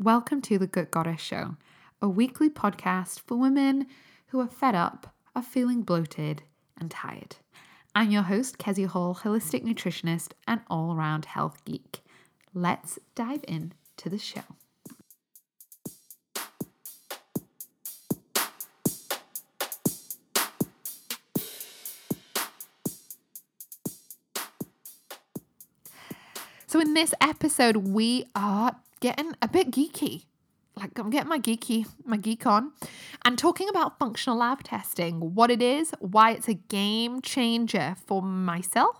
Welcome to the Good Goddess Show, a weekly podcast for women who are fed up of feeling bloated and tired. I'm your host, Kezia Hall, holistic nutritionist and all around health geek. Let's dive in to the show. So, in this episode, we are getting a bit geeky. Like, I'm getting my geeky, my geek on, and talking about functional lab testing, what it is, why it's a game changer for myself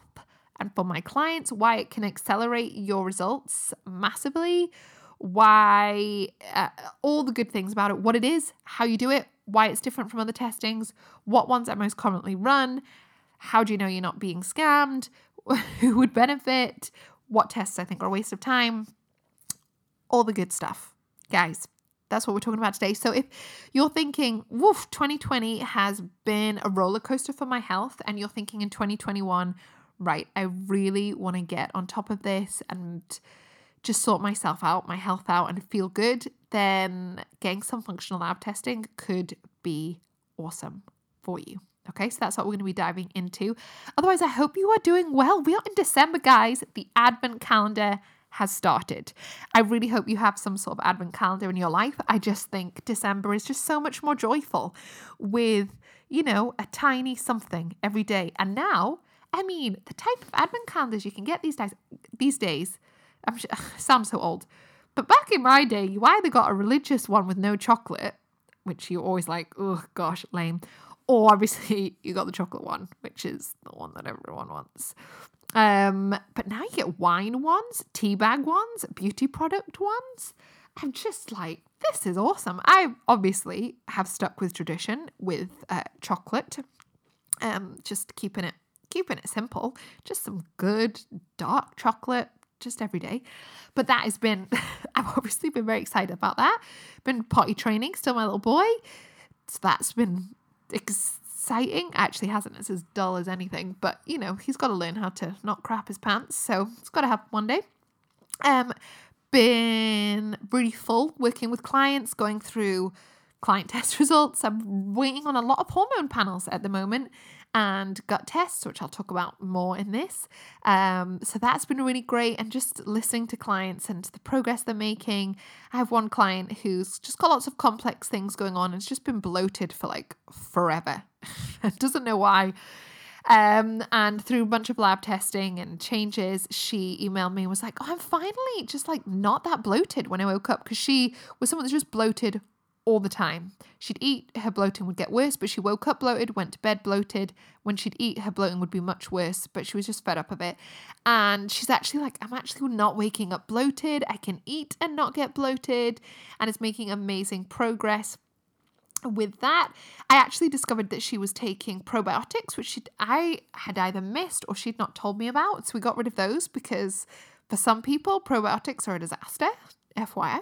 and for my clients, why it can accelerate your results massively, why uh, all the good things about it, what it is, how you do it, why it's different from other testings, what ones are most commonly run, how do you know you're not being scammed, who would benefit, what tests I think are a waste of time, all the good stuff. Guys, that's what we're talking about today. So if you're thinking, woof, 2020 has been a roller coaster for my health, and you're thinking in 2021, right, I really want to get on top of this and just sort myself out, my health out, and feel good, then getting some functional lab testing could be awesome for you. Okay, so that's what we're going to be diving into. Otherwise, I hope you are doing well. We are in December, guys. The Advent calendar has started. I really hope you have some sort of Advent calendar in your life. I just think December is just so much more joyful with, you know, a tiny something every day. And now, I mean, the type of Advent calendars you can get these days, these days, I'm sure, sounds so old. But back in my day, you either got a religious one with no chocolate, which you're always like, oh gosh, lame, or obviously you got the chocolate one, which is the one that everyone wants. Um, but now you get wine ones, tea bag ones, beauty product ones. I'm just like, this is awesome. I obviously have stuck with tradition with uh, chocolate, um, just keeping it keeping it simple. Just some good dark chocolate, just every day. But that has been, I've obviously been very excited about that. Been potty training, still my little boy. So that's been exciting. Actually, hasn't. It's as dull as anything. But you know, he's got to learn how to not crap his pants. So it's got to happen one day. Um, been really full working with clients, going through client test results. I'm waiting on a lot of hormone panels at the moment and gut tests, which I'll talk about more in this. Um, so that's been really great. And just listening to clients and the progress they're making. I have one client who's just got lots of complex things going on and it's just been bloated for like forever doesn't know why. Um, and through a bunch of lab testing and changes, she emailed me and was like, Oh, I'm finally just like not that bloated when I woke up because she was someone that's just bloated all the time. She'd eat, her bloating would get worse, but she woke up bloated, went to bed bloated. When she'd eat, her bloating would be much worse, but she was just fed up of it. And she's actually like, I'm actually not waking up bloated. I can eat and not get bloated, and it's making amazing progress. With that, I actually discovered that she was taking probiotics, which I had either missed or she'd not told me about. So we got rid of those because for some people, probiotics are a disaster. FYI.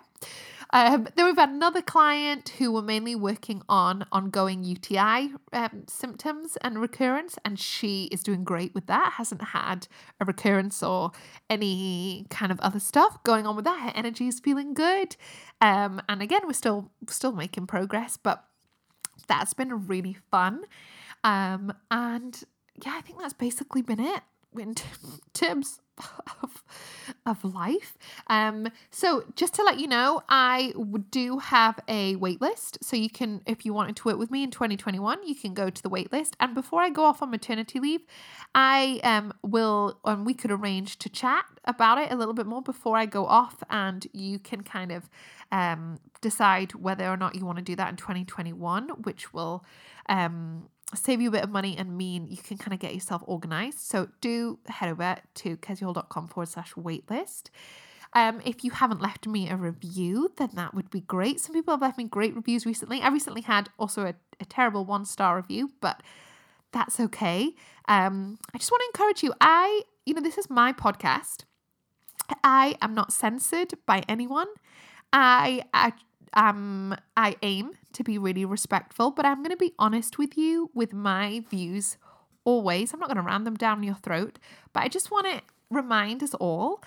Um, then we've had another client who were mainly working on ongoing UTI um, symptoms and recurrence, and she is doing great with that. Hasn't had a recurrence or any kind of other stuff going on with that. Her energy is feeling good, um, and again, we're still still making progress, but that's been really fun. Um, and yeah, I think that's basically been it in terms of, of life. Um, so just to let you know, I do have a waitlist. So you can, if you wanted to work with me in 2021, you can go to the waitlist. And before I go off on maternity leave, I um will, and um, we could arrange to chat about it a little bit more before I go off, and you can kind of um decide whether or not you want to do that in 2021, which will um save you a bit of money and mean you can kind of get yourself organized. So do head over to keziahall.com forward slash waitlist. Um, if you haven't left me a review, then that would be great. Some people have left me great reviews recently. I recently had also a, a terrible one star review, but that's okay. Um, I just want to encourage you. I, you know, this is my podcast. I am not censored by anyone. I, I um I aim to be really respectful, but I'm going to be honest with you with my views always. I'm not going to ram them down your throat, but I just want to remind us all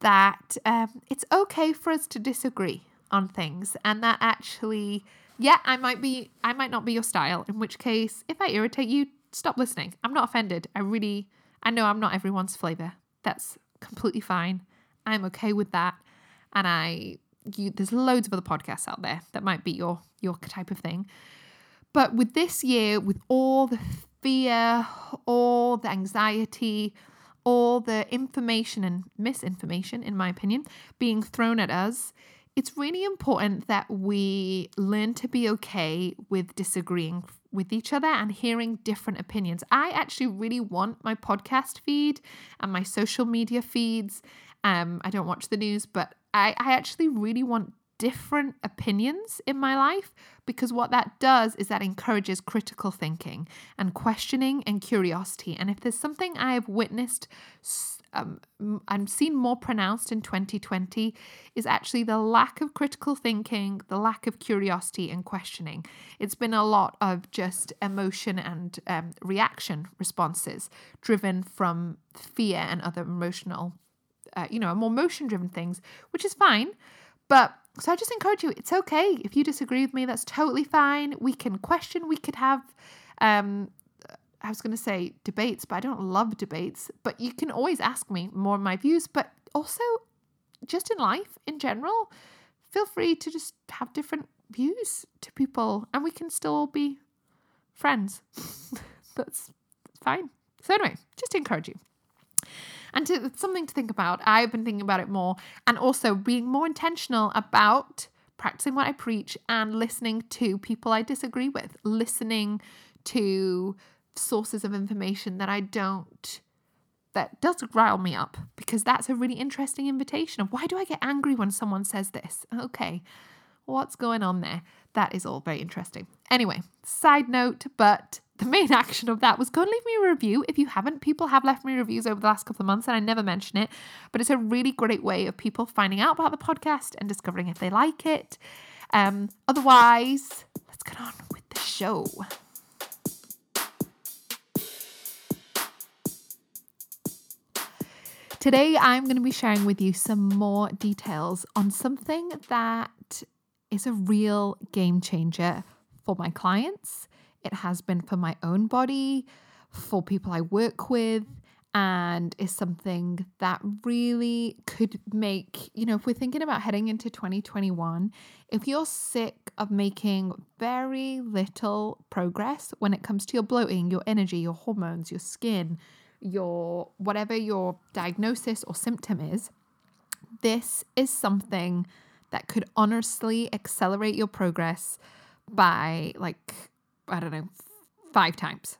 that um, it's okay for us to disagree. on things and that actually yeah, I might be I might not be your style, in which case if I irritate you, stop listening. I'm not offended. I really I know I'm not everyone's flavor. That's completely fine. I'm okay with that. And I you there's loads of other podcasts out there that might be your your type of thing. But with this year, with all the fear, all the anxiety, all the information and misinformation, in my opinion, being thrown at us, it's really important that we learn to be okay with disagreeing with each other and hearing different opinions. I actually really want my podcast feed and my social media feeds. Um, I don't watch the news, but I, I actually really want different opinions in my life because what that does is that encourages critical thinking and questioning and curiosity. And if there's something I have witnessed um, and seen more pronounced in 2020 is actually the lack of critical thinking, the lack of curiosity and questioning. It's been a lot of just emotion and um, reaction responses driven from fear and other emotional, uh, you know, more motion driven things, which is fine. But so I just encourage you, it's okay if you disagree with me, that's totally fine. We can question, we could have um I was going to say debates, but I don't love debates, but you can always ask me more of my views, but also just in life in general, feel free to just have different views to people and we can still be friends. that's fine. So anyway, just to encourage you and to, it's something to think about. I've been thinking about it more and also being more intentional about practicing what I preach and listening to people I disagree with, listening to sources of information that I don't that does rile me up because that's a really interesting invitation of why do I get angry when someone says this? Okay, what's going on there? That is all very interesting. Anyway, side note, but the main action of that was go and leave me a review. If you haven't, people have left me reviews over the last couple of months and I never mention it, but it's a really great way of people finding out about the podcast and discovering if they like it. Um, otherwise, let's get on with the show. Today, I'm going to be sharing with you some more details on something that is a real game changer for my clients it has been for my own body, for people I work with, and is something that really could make, you know, if we're thinking about heading into 2021, if you're sick of making very little progress when it comes to your bloating, your energy, your hormones, your skin, your whatever your diagnosis or symptom is, this is something that could honestly accelerate your progress by like I don't know, five times,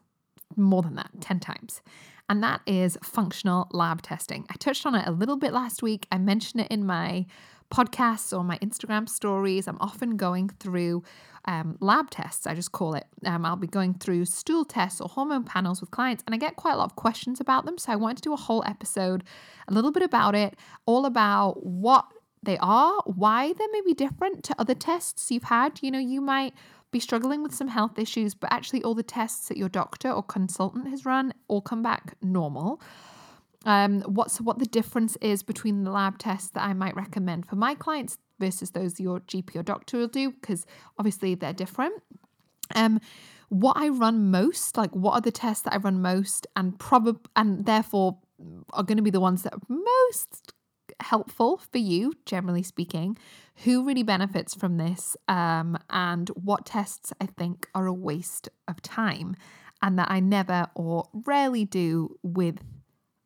more than that, 10 times. And that is functional lab testing. I touched on it a little bit last week. I mentioned it in my podcasts or my Instagram stories. I'm often going through um, lab tests, I just call it. Um, I'll be going through stool tests or hormone panels with clients, and I get quite a lot of questions about them. So I wanted to do a whole episode, a little bit about it, all about what they are, why they may be different to other tests you've had. You know, you might be struggling with some health issues, but actually all the tests that your doctor or consultant has run all come back normal. Um, what's what the difference is between the lab tests that I might recommend for my clients versus those your GP or doctor will do, because obviously they're different. Um, what I run most, like what are the tests that I run most, and probably and therefore are going to be the ones that are most helpful for you, generally speaking, who really benefits from this, um, and what tests I think are a waste of time and that I never or rarely do with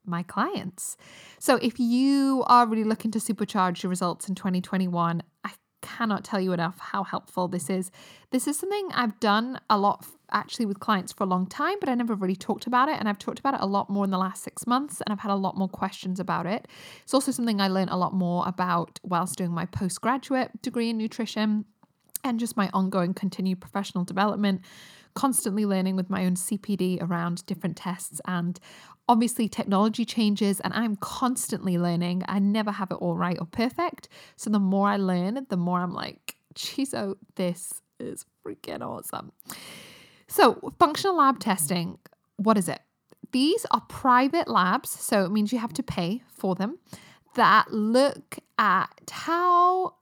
my clients. So if you are really looking to supercharge your results in 2021, I cannot tell you enough how helpful this is. This is something I've done a lot actually with clients for a long time, but I never really talked about it. And I've talked about it a lot more in the last six months, and I've had a lot more questions about it. It's also something I learned a lot more about whilst doing my postgraduate degree in nutrition and just my ongoing continued professional development constantly learning with my own CPD around different tests and obviously technology changes and I'm constantly learning. I never have it all right or perfect. So the more I learn, the more I'm like, geez, oh, this is freaking awesome. So, functional lab testing, what is it? These are private labs, so it means you have to pay for them, that look at how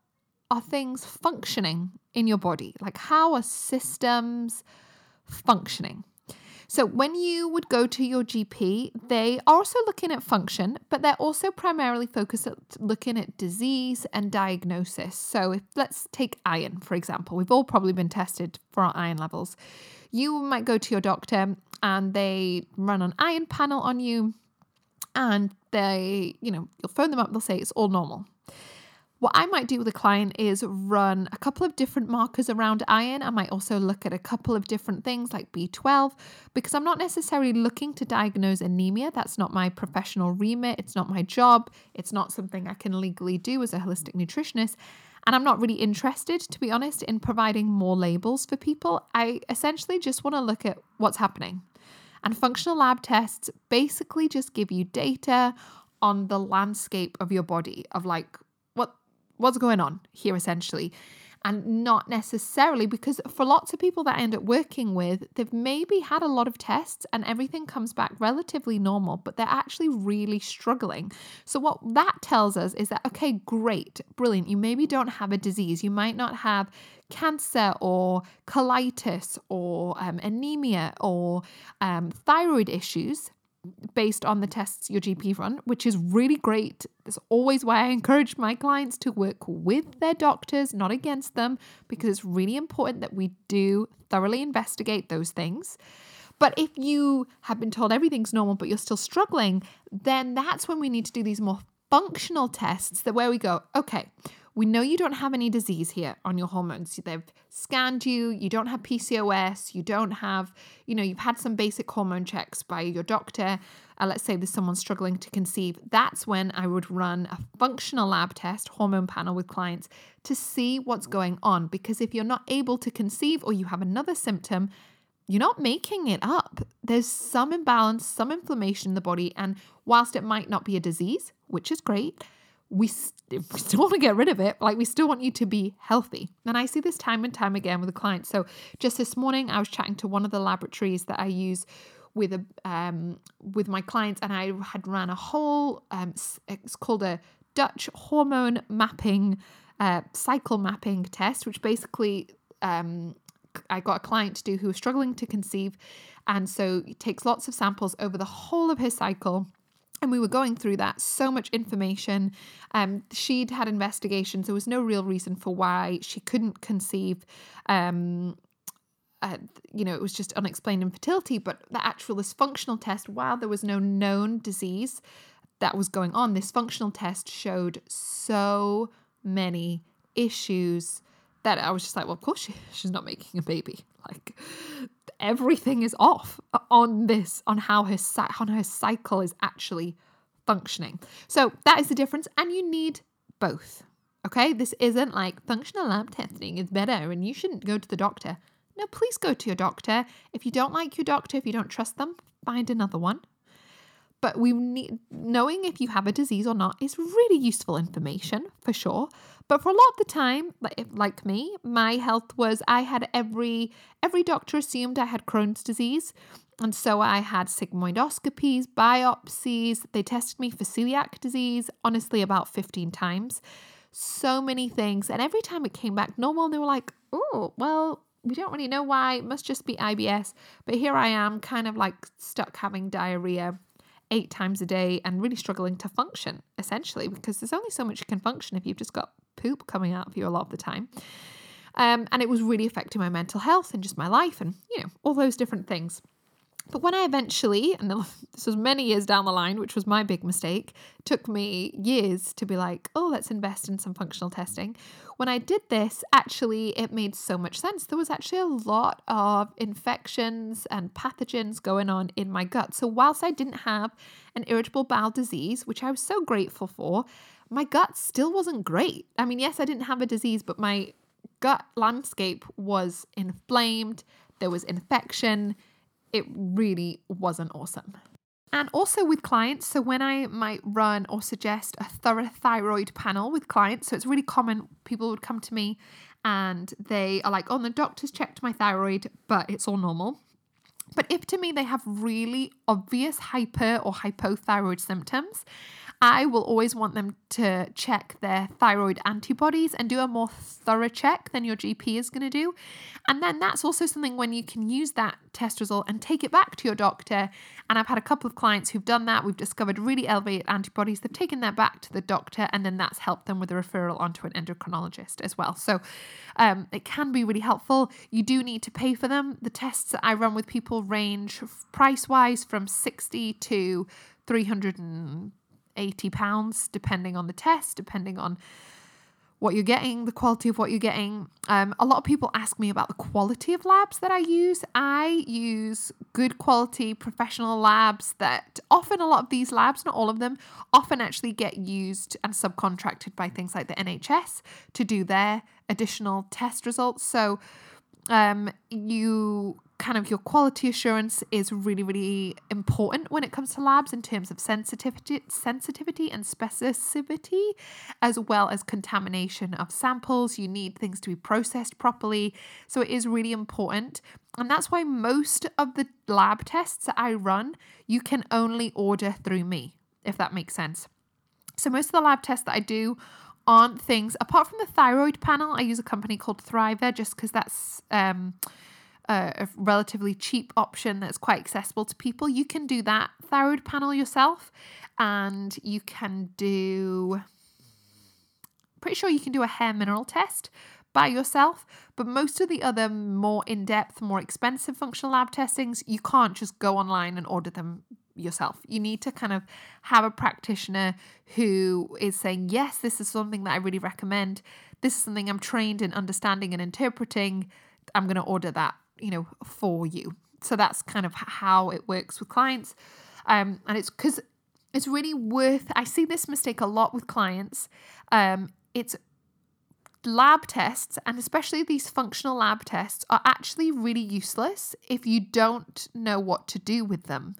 are things functioning in your body? Like, how are systems functioning? So, when you would go to your GP, they are also looking at function, but they're also primarily focused at looking at disease and diagnosis. So, if let's take iron, for example, we've all probably been tested for our iron levels. You might go to your doctor and they run an iron panel on you, and they, you know, you'll phone them up, they'll say it's all normal. What I might do with a client is run a couple of different markers around iron. I might also look at a couple of different things like B12 because I'm not necessarily looking to diagnose anemia. That's not my professional remit. It's not my job. It's not something I can legally do as a holistic nutritionist. And I'm not really interested, to be honest, in providing more labels for people. I essentially just want to look at what's happening. And functional lab tests basically just give you data on the landscape of your body, of like what's going on here essentially. And not necessarily because for lots of people that I end up working with, they've maybe had a lot of tests and everything comes back relatively normal, but they're actually really struggling. So, what that tells us is that, okay, great, brilliant, you maybe don't have a disease, you might not have cancer or colitis or um, anemia or um, thyroid issues based on the tests your GP run, which is really great. That's always why I encourage my clients to work with their doctors, not against them, because it's really important that we do thoroughly investigate those things. But if you have been told everything's normal, but you're still struggling, then that's when we need to do these more functional tests that where we go, okay, we know you don't have any disease here on your hormones. They've scanned you, you don't have PCOS, you don't have, you know, you've had some basic hormone checks by your doctor. Uh, let's say there's someone struggling to conceive. That's when I would run a functional lab test, hormone panel with clients to see what's going on. Because if you're not able to conceive or you have another symptom, you're not making it up. There's some imbalance, some inflammation in the body. And whilst it might not be a disease, which is great, we, st- we still want to get rid of it. Like we still want you to be healthy. And I see this time and time again with a client. So just this morning, I was chatting to one of the laboratories that I use with a um, with my clients, and I had ran a whole. Um, it's called a Dutch hormone mapping uh, cycle mapping test, which basically um, I got a client to do who was struggling to conceive, and so it takes lots of samples over the whole of his cycle and we were going through that. So much information. Um, she'd had investigations. There was no real reason for why she couldn't conceive. Um, uh, you know it was just unexplained infertility but the actual this functional test while there was no known disease that was going on this functional test showed so many issues that I was just like, well, of course she, she's not making a baby. Like everything is off on this, on how her on her cycle is actually functioning. So that is the difference, and you need both. Okay, this isn't like functional lab testing is better, and you shouldn't go to the doctor. No, please go to your doctor. If you don't like your doctor, if you don't trust them, find another one. But we need knowing if you have a disease or not is really useful information for sure. But for a lot of the time, like, like me, my health was I had every every doctor assumed I had Crohn's disease. And so I had sigmoidoscopies, biopsies. They tested me for celiac disease, honestly, about 15 times. So many things. And every time it came back normal, they were like, oh, well, we don't really know why. It must just be IBS. But here I am, kind of like stuck having diarrhea eight times a day and really struggling to function, essentially, because there's only so much you can function if you've just got poop coming out of you a lot of the time. Um, and it was really affecting my mental health and just my life and, you know, all those different things. But when I eventually, and this was many years down the line, which was my big mistake, took me years to be like, oh, let's invest in some functional testing. When I did this, actually, it made so much sense. There was actually a lot of infections and pathogens going on in my gut. So, whilst I didn't have an irritable bowel disease, which I was so grateful for, my gut still wasn't great. I mean, yes, I didn't have a disease, but my gut landscape was inflamed, there was infection it really wasn't awesome. And also with clients, so when I might run or suggest a thorough thyroid panel with clients, so it's really common, people would come to me and they are like, oh, the doctor's checked my thyroid, but it's all normal. But if to me they have really obvious hyper or hypothyroid symptoms, I will always want them to check their thyroid antibodies and do a more thorough check than your GP is going to do. And then that's also something when you can use that test result and take it back to your doctor. And I've had a couple of clients who've done that. We've discovered really elevated antibodies. They've taken that back to the doctor, and then that's helped them with a referral onto an endocrinologist as well. So um, it can be really helpful. You do need to pay for them. The tests that I run with people range price wise from 60 to 300 and £80, depending on the test, depending on what you're getting, the quality of what you're getting. Um, a lot of people ask me about the quality of labs that I use. I use good quality professional labs that often a lot of these labs, not all of them, often actually get used and subcontracted by things like the NHS to do their additional test results. So um, you kind of your quality assurance is really really important when it comes to labs in terms of sensitivity sensitivity and specificity as well as contamination of samples. You need things to be processed properly. So it is really important. And that's why most of the lab tests that I run you can only order through me if that makes sense. So most of the lab tests that I do aren't things apart from the thyroid panel I use a company called Thriva just because that's um a relatively cheap option that's quite accessible to people. You can do that thyroid panel yourself, and you can do. Pretty sure you can do a hair mineral test by yourself, but most of the other more in depth, more expensive functional lab testings, you can't just go online and order them yourself. You need to kind of have a practitioner who is saying, Yes, this is something that I really recommend. This is something I'm trained in understanding and interpreting. I'm going to order that you know, for you. So that's kind of how it works with clients. Um, and it's because it's really worth, I see this mistake a lot with clients. Um, it's lab tests, and especially these functional lab tests, are actually really useless if you don't know what to do with them.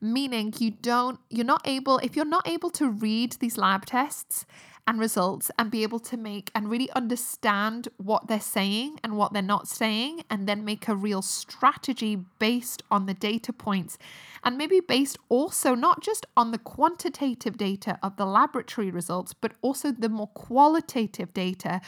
Meaning, you don't, you're not able, if you're not able to read these lab tests and results and be able to make and really understand what they're saying and what they're not saying, and then make a real strategy based on the data points and maybe based also not just on the quantitative data of the laboratory results, but also the more qualitative data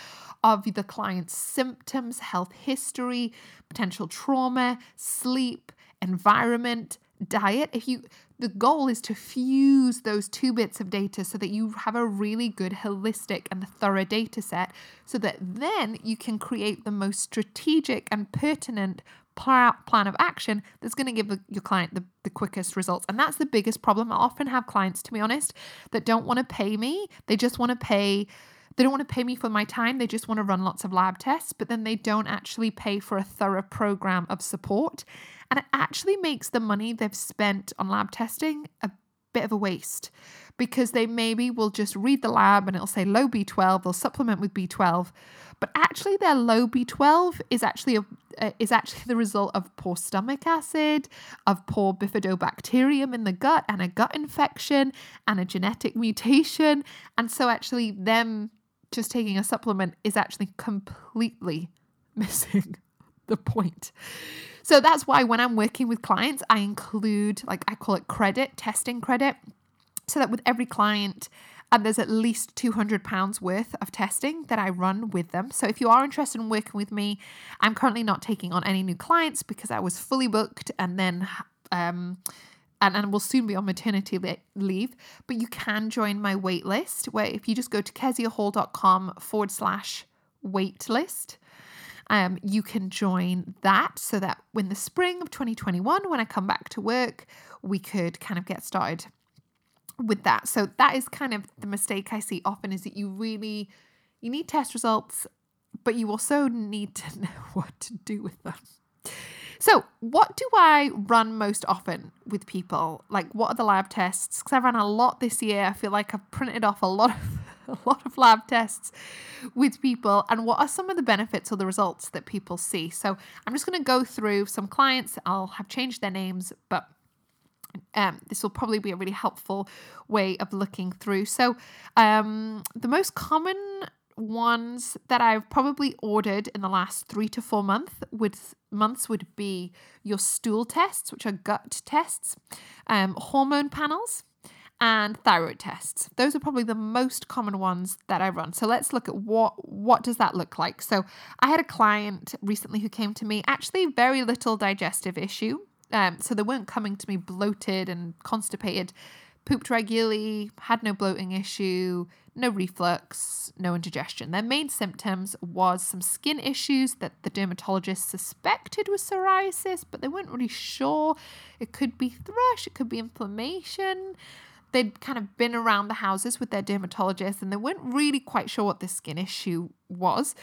of the client's symptoms, health history, potential trauma, sleep, environment diet if you the goal is to fuse those two bits of data so that you have a really good holistic and thorough data set so that then you can create the most strategic and pertinent plan of action that's going to give your client the, the quickest results. And that's the biggest problem. I often have clients, to be honest, that don't want to pay me. They just want to pay they don't want to pay me for my time. They just want to run lots of lab tests, but then they don't actually pay for a thorough program of support. And it actually makes the money they've spent on lab testing a bit of a waste because they maybe will just read the lab and it'll say low B12, they'll supplement with B12, but actually their low B12 is actually a, uh, is actually the result of poor stomach acid, of poor bifidobacterium in the gut and a gut infection and a genetic mutation, and so actually them just taking a supplement is actually completely missing the point. So that's why when I'm working with clients, I include, like, I call it credit, testing credit, so that with every client, and there's at least 200 pounds worth of testing that I run with them. So if you are interested in working with me, I'm currently not taking on any new clients because I was fully booked and then um and, and will soon be on maternity leave. But you can join my wait list where if you just go to keziahall.com forward slash wait list, um, you can join that so that when the spring of 2021, when I come back to work, we could kind of get started with that. So that is kind of the mistake I see often is that you really you need test results, but you also need to know what to do with them. So, what do I run most often with people? Like, what are the lab tests? Because I ran a lot this year. I feel like I've printed off a lot of a lot of lab tests with people and what are some of the benefits or the results that people see. So I'm just going to go through some clients. I'll have changed their names, but um, this will probably be a really helpful way of looking through. So, um, the most common ones that I've probably ordered in the last three to four months would months would be your stool tests, which are gut tests, um, hormone panels, and thyroid tests. Those are probably the most common ones that I run. So let's look at what what does that look like. So I had a client recently who came to me actually very little digestive issue. Um, so they weren't coming to me bloated and constipated, pooped regularly, had no bloating issue, no reflux, no indigestion. Their main symptoms was some skin issues that the dermatologist suspected was psoriasis, but they weren't really sure. It could be thrush, it could be inflammation they'd kind of been around the houses with their dermatologist and they weren't really quite sure what the skin issue was.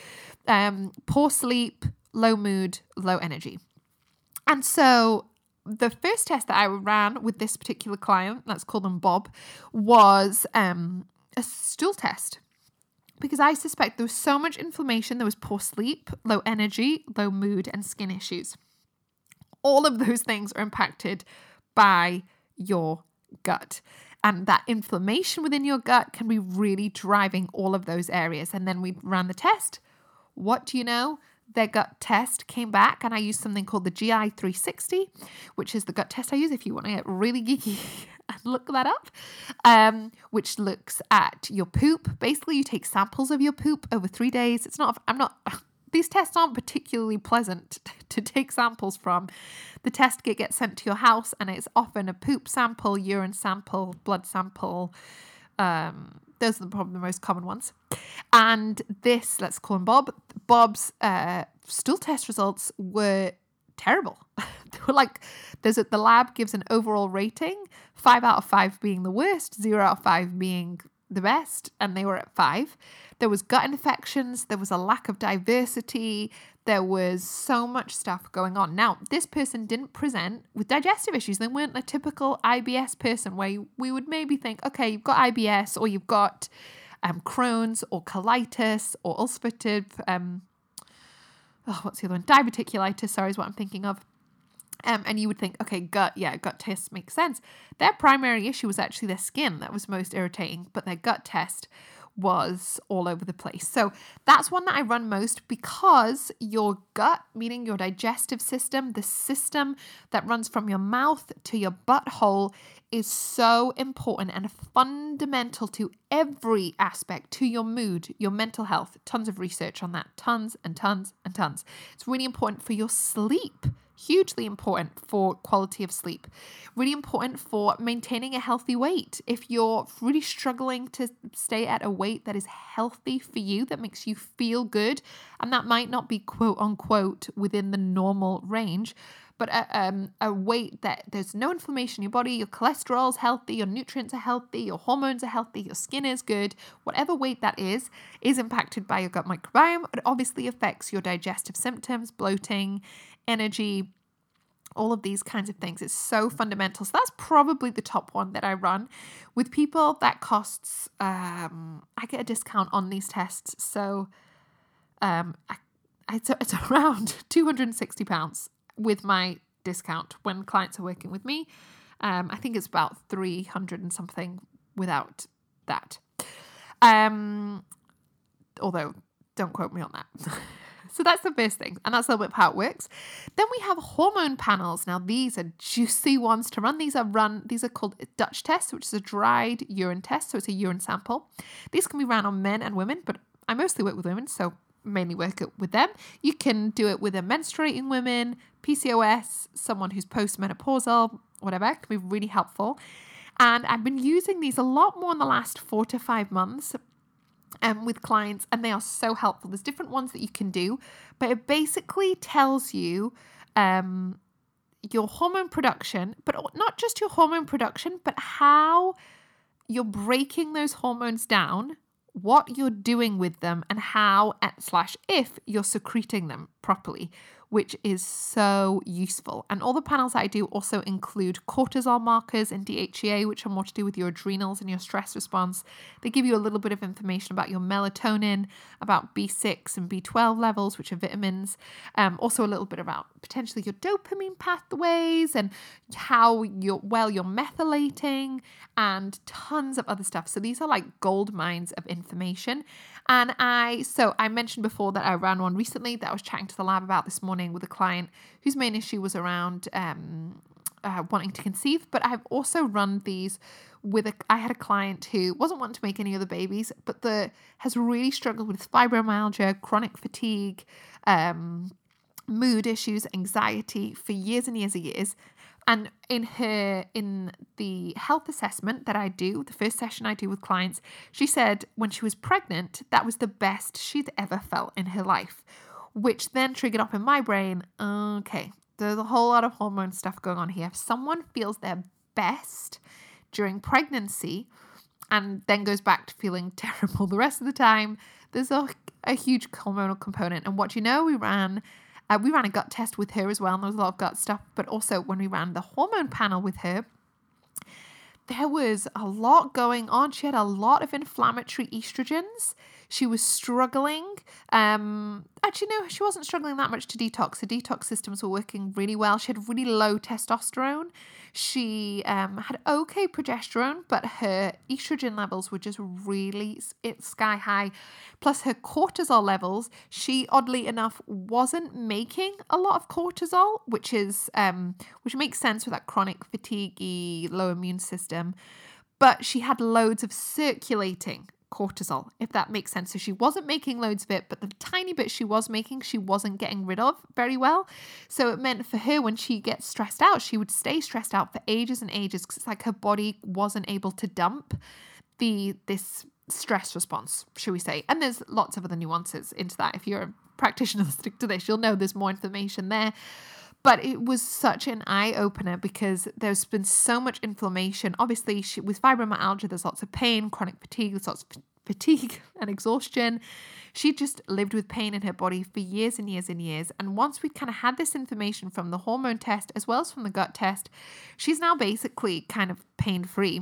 Um, poor sleep, low mood, low energy. And so the first test that I ran with this particular client, let's call them Bob, was um, a stool test. Because I suspect there was so much inflammation, there was poor sleep, low energy, low mood, and skin issues. All of those things are impacted by your gut. And that inflammation within your gut can be really driving all of those areas. And then we ran the test. What do you know? Their gut test came back, and I used something called the GI 360, which is the gut test I use if you want to get really geeky and look that up, um, which looks at your poop. Basically, you take samples of your poop over three days. It's not, I'm not, these tests aren't particularly pleasant to take samples from. The test kit gets sent to your house, and it's often a poop sample, urine sample, blood sample. Um, those are the, probably the most common ones. And this, let's call him Bob. Bob's uh, stool test results were terrible. they were like, there's a, the lab gives an overall rating, five out of five being the worst, zero out of five being the best, and they were at five. There was gut infections, there was a lack of diversity, there was so much stuff going on. Now, this person didn't present with digestive issues. They weren't a typical IBS person where we would maybe think, okay, you've got IBS or you've got um, Crohn's or colitis or ulcerative, um, oh, what's the other one? Diverticulitis, sorry, is what I'm thinking of. Um, and you would think, okay, gut, yeah, gut test makes sense. Their primary issue was actually their skin that was most irritating, but their gut test was all over the place. So that's one that I run most because your gut, meaning your digestive system, the system that runs from your mouth to your butthole, is so important and fundamental to every aspect, to your mood, your mental health. Tons of research on that, tons and tons and tons. It's really important for your sleep hugely important for quality of sleep, really important for maintaining a healthy weight. If you're really struggling to stay at a weight that is healthy for you, that makes you feel good, and that might not be quote unquote within the normal range. But a, um, a weight that there's no inflammation in your body, your cholesterol's healthy, your nutrients are healthy, your hormones are healthy, your skin is good, whatever weight that is, is impacted by your gut microbiome. It obviously affects your digestive symptoms, bloating, energy, all of these kinds of things. It's so fundamental. So that's probably the top one that I run. With people, that costs, um, I get a discount on these tests. So um, I, it's, it's around £260 with my discount when clients are working with me. Um, I think it's about 300 and something without that. Um, although, don't quote me on that. So that's the first thing, and that's a little bit how it works. Then we have hormone panels. Now these are juicy ones to run. These are run. These are called Dutch tests, which is a dried urine test. So it's a urine sample. These can be run on men and women, but I mostly work with women, so mainly work with them. You can do it with a menstruating women, PCOS, someone who's postmenopausal, whatever. It can be really helpful. And I've been using these a lot more in the last four to five months um, with clients, and they are so helpful. There's different ones that you can do, but it basically tells you um, your hormone production, but not just your hormone production, but how you're breaking those hormones down, what you're doing with them, and how slash if you're secreting them properly which is so useful. And all the panels that I do also include cortisol markers and DHEA, which are more to do with your adrenals and your stress response. They give you a little bit of information about your melatonin, about B6 and B12 levels, which are vitamins. Um, also, a little bit about potentially your dopamine pathways and how you're well you're methylating and tons of other stuff. So these are like gold mines of information. And I, so I mentioned before that I ran one recently that I was chatting to the lab about this morning with a client whose main issue was around um, uh, wanting to conceive, but I've also run these with a. I had a client who wasn't wanting to make any other babies, but the has really struggled with fibromyalgia, chronic fatigue, um, mood issues, anxiety for years and years and years. And in her in the health assessment that I do, the first session I do with clients, she said when she was pregnant, that was the best she'd ever felt in her life, which then triggered up in my brain, okay, there's a whole lot of hormone stuff going on here. If someone feels their best during pregnancy and then goes back to feeling terrible the rest of the time, there's a, a huge hormonal component. And what you know, we ran uh, we ran a gut test with her as well, and there was a lot of gut stuff. But also, when we ran the hormone panel with her, there was a lot going on. She had a lot of inflammatory estrogens. She was struggling. Um, actually, no, she wasn't struggling that much to detox. The detox systems were working really well. She had really low testosterone. She um, had okay progesterone, but her estrogen levels were just really sky high. Plus, her cortisol levels, she oddly enough wasn't making a lot of cortisol, which is um, which makes sense with that chronic fatigue, low immune system. But she had loads of circulating cortisol, if that makes sense. So she wasn't making loads of it, but the tiny bit she was making, she wasn't getting rid of very well. So it meant for her when she gets stressed out, she would stay stressed out for ages and ages because it's like her body wasn't able to dump the this stress response, should we say. And there's lots of other nuances into that. If you're a practitioner stick to this, you'll know there's more information there. But it was such an eye opener because there's been so much inflammation. Obviously, she, with fibromyalgia, there's lots of pain, chronic fatigue, there's lots of fatigue and exhaustion. She just lived with pain in her body for years and years and years. And once we kind of had this information from the hormone test as well as from the gut test, she's now basically kind of pain free.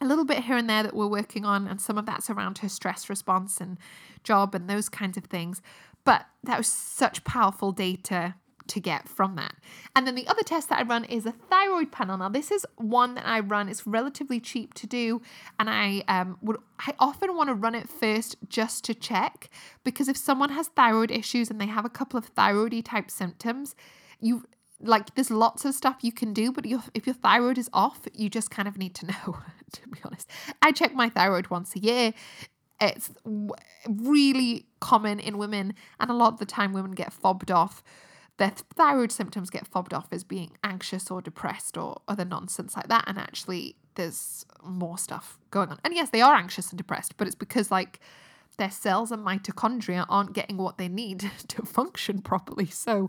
A little bit here and there that we're working on, and some of that's around her stress response and job and those kinds of things. But that was such powerful data to get from that. And then the other test that I run is a thyroid panel. Now, this is one that I run. It's relatively cheap to do, and I um, would I often want to run it first just to check because if someone has thyroid issues and they have a couple of thyroidy type symptoms, you like there's lots of stuff you can do, but if your thyroid is off, you just kind of need to know. To be honest, I check my thyroid once a year. It's really common in women, and a lot of the time women get fobbed off their thyroid symptoms get fobbed off as being anxious or depressed or other nonsense like that. And actually, there's more stuff going on. And yes, they are anxious and depressed, but it's because, like, their cells and mitochondria aren't getting what they need to function properly. So,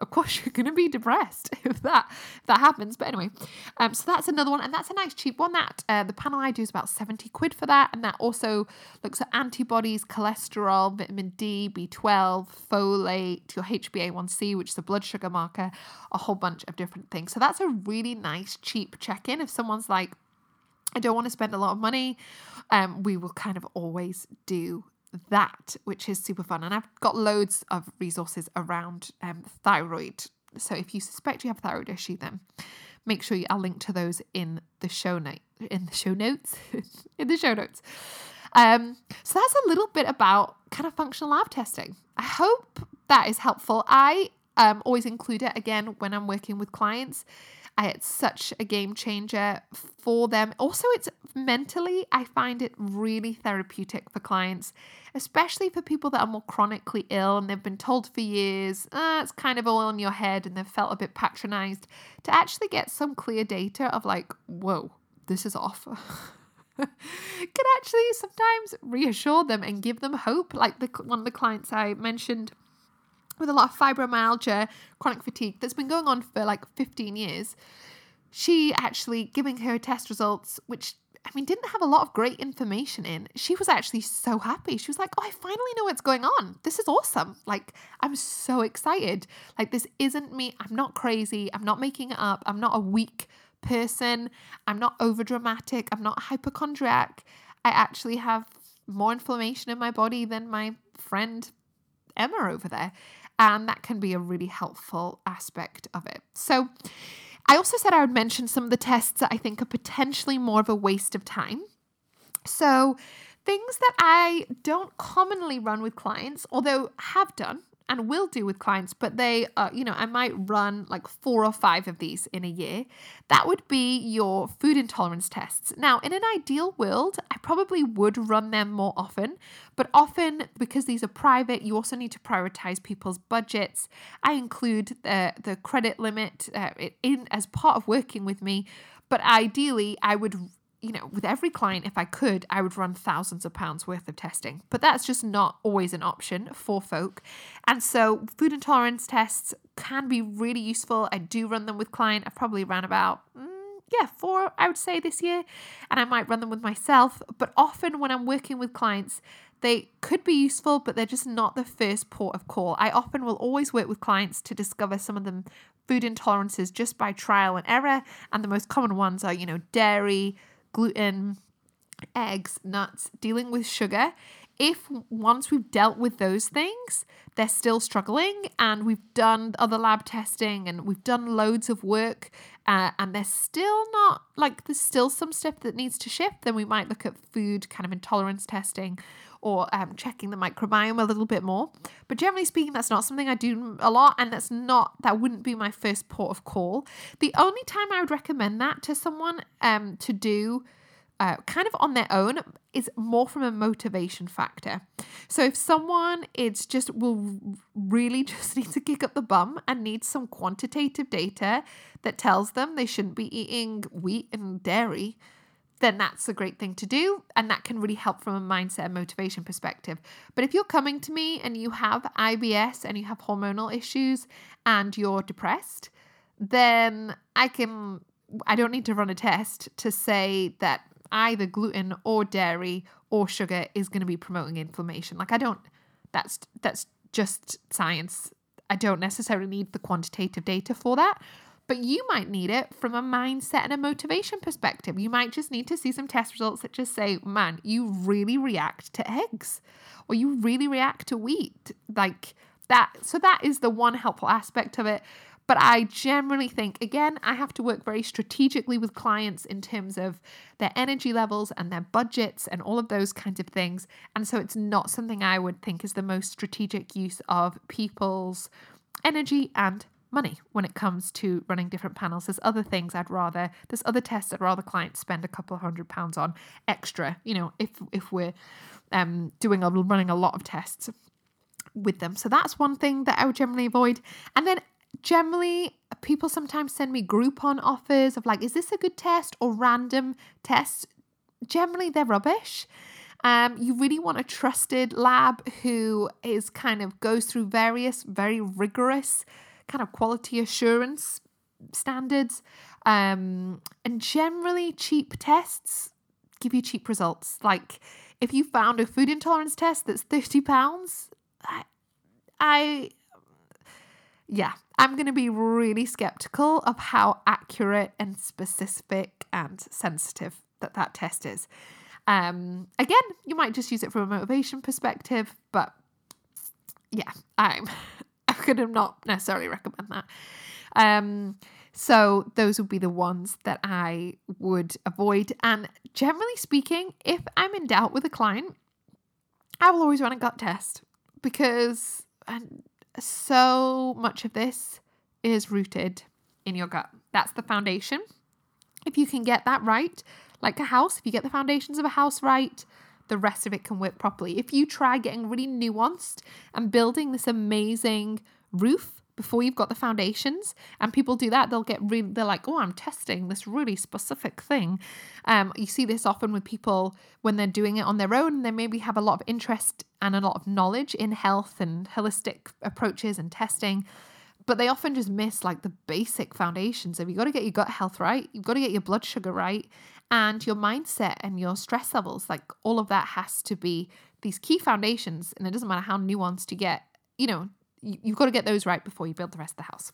of course, you're going to be depressed if that if that happens. But anyway, um, so that's another one, and that's a nice cheap one. That uh, the panel I do is about seventy quid for that, and that also looks at antibodies, cholesterol, vitamin D, B twelve, folate, your HbA1c, which is a blood sugar marker, a whole bunch of different things. So that's a really nice cheap check in if someone's like I don't want to spend a lot of money. Um, we will kind of always do that, which is super fun. And I've got loads of resources around um, thyroid. So if you suspect you have a thyroid issue, then make sure you, I'll link to those in the show note in the show notes in the show notes. Um, so that's a little bit about kind of functional lab testing. I hope that is helpful. I um, always include it again when I'm working with clients it's such a game changer for them. Also, it's mentally, I find it really therapeutic for clients, especially for people that are more chronically ill and they've been told for years, ah, it's kind of all in your head and they've felt a bit patronized. To actually get some clear data of like, whoa, this is off. can actually sometimes reassure them and give them hope. Like the one of the clients I mentioned with a lot of fibromyalgia, chronic fatigue that's been going on for like 15 years. She actually giving her test results, which I mean, didn't have a lot of great information in. She was actually so happy. She was like, Oh, I finally know what's going on. This is awesome. Like, I'm so excited. Like, this isn't me. I'm not crazy. I'm not making it up. I'm not a weak person. I'm not over dramatic. I'm not hypochondriac. I actually have more inflammation in my body than my friend Emma over there. And that can be a really helpful aspect of it. So, I also said I would mention some of the tests that I think are potentially more of a waste of time. So, things that I don't commonly run with clients, although have done and will do with clients, but they, uh, you know, I might run like four or five of these in a year. That would be your food intolerance tests. Now, in an ideal world, I probably would run them more often, but often because these are private, you also need to prioritize people's budgets. I include the the credit limit uh, in as part of working with me, but ideally, I would you know, with every client, if I could, I would run thousands of pounds worth of testing. But that's just not always an option for folk. And so food intolerance tests can be really useful. I do run them with client. I've probably ran about mm, yeah, four, I would say this year. And I might run them with myself. But often when I'm working with clients, they could be useful, but they're just not the first port of call. I often will always work with clients to discover some of them food intolerances just by trial and error. And the most common ones are, you know, dairy, gluten, eggs, nuts, dealing with sugar. If once we've dealt with those things, they're still struggling and we've done other lab testing and we've done loads of work uh, and they're still not like there's still some stuff that needs to shift, then we might look at food kind of intolerance testing or um, checking the microbiome a little bit more. But generally speaking, that's not something I do a lot, and that's not that wouldn't be my first port of call. The only time I would recommend that to someone um, to do. Uh, kind of on their own is more from a motivation factor. So if someone it's just will really just need to kick up the bum and needs some quantitative data that tells them they shouldn't be eating wheat and dairy, then that's a great thing to do. And that can really help from a mindset and motivation perspective. But if you're coming to me and you have IBS and you have hormonal issues and you're depressed, then I can, I don't need to run a test to say that either gluten or dairy or sugar is going to be promoting inflammation. Like I don't, that's, that's just science. I don't necessarily need the quantitative data for that but you might need it from a mindset and a motivation perspective. You might just need to see some test results that just say, man, you really react to eggs or you really react to wheat. Like that. So that is the one helpful aspect of it. But I generally think, again, I have to work very strategically with clients in terms of their energy levels and their budgets and all of those kinds of things. And so it's not something I would think is the most strategic use of people's energy and money when it comes to running different panels. There's other things I'd rather, there's other tests I'd rather clients spend a couple of hundred pounds on extra, you know, if if we're um doing a running a lot of tests with them. So that's one thing that I would generally avoid. And then generally people sometimes send me Groupon offers of like, is this a good test or random tests? Generally they're rubbish. Um, you really want a trusted lab who is kind of goes through various very rigorous kind of quality assurance standards. Um, and generally, cheap tests give you cheap results. Like if you found a food intolerance test that's £30, I, I yeah, I'm going to be really skeptical of how accurate and specific and sensitive that that test is. Um, again, you might just use it from a motivation perspective, but yeah, I'm could not necessarily recommend that. Um, so those would be the ones that I would avoid. And generally speaking, if I'm in doubt with a client, I will always run a gut test because so much of this is rooted in your gut. That's the foundation. If you can get that right, like a house, if you get the foundations of a house right, the rest of it can work properly. If you try getting really nuanced and building this amazing roof before you've got the foundations and people do that they'll get really they're like oh i'm testing this really specific thing um you see this often with people when they're doing it on their own they maybe have a lot of interest and a lot of knowledge in health and holistic approaches and testing but they often just miss like the basic foundations of you got to get your gut health right you've got to get your blood sugar right and your mindset and your stress levels like all of that has to be these key foundations and it doesn't matter how nuanced you get you know you've got to get those right before you build the rest of the house.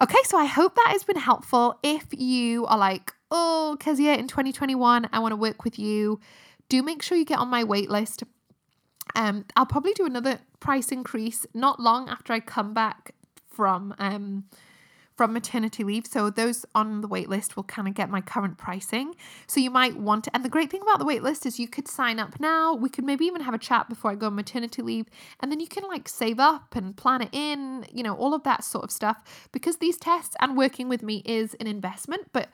Okay, so I hope that has been helpful. If you are like, oh, Kezia, in 2021, I want to work with you, do make sure you get on my wait list. Um, I'll probably do another price increase not long after I come back from um from maternity leave. So those on the waitlist will kind of get my current pricing. So you might want to, and the great thing about the waitlist is you could sign up now. We could maybe even have a chat before I go on maternity leave. And then you can like save up and plan it in, you know, all of that sort of stuff. Because these tests and working with me is an investment, but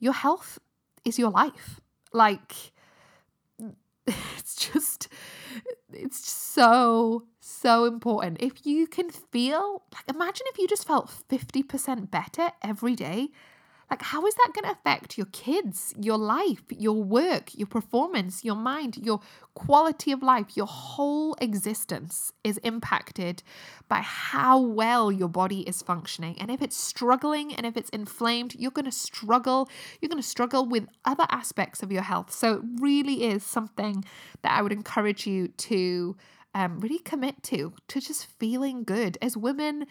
your health is your life. Like, it's just it's so so important. If you can feel like imagine if you just felt 50% better every day like, how is that going to affect your kids, your life, your work, your performance, your mind, your quality of life? Your whole existence is impacted by how well your body is functioning. And if it's struggling and if it's inflamed, you're going to struggle. You're going to struggle with other aspects of your health. So, it really is something that I would encourage you to um, really commit to, to just feeling good. As women,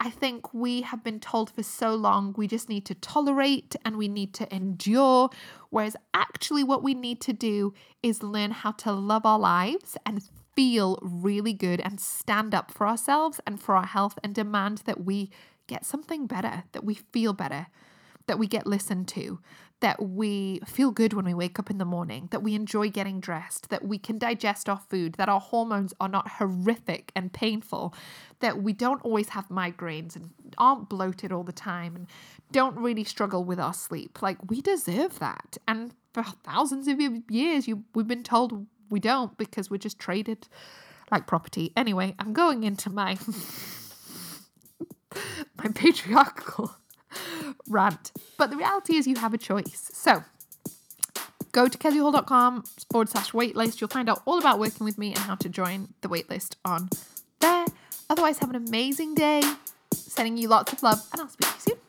I think we have been told for so long we just need to tolerate and we need to endure. Whereas actually, what we need to do is learn how to love our lives and feel really good and stand up for ourselves and for our health and demand that we get something better, that we feel better, that we get listened to, that we feel good when we wake up in the morning, that we enjoy getting dressed, that we can digest our food, that our hormones are not horrific and painful, that we don't always have migraines and aren't bloated all the time and don't really struggle with our sleep. Like we deserve that. And for thousands of years you we've been told we don't because we're just traded like property. Anyway, I'm going into my my patriarchal rant. But the reality is, you have a choice. So go to keziahall.com forward slash waitlist. You'll find out all about working with me and how to join the waitlist on there. Otherwise, have an amazing day. Sending you lots of love, and I'll speak to you soon.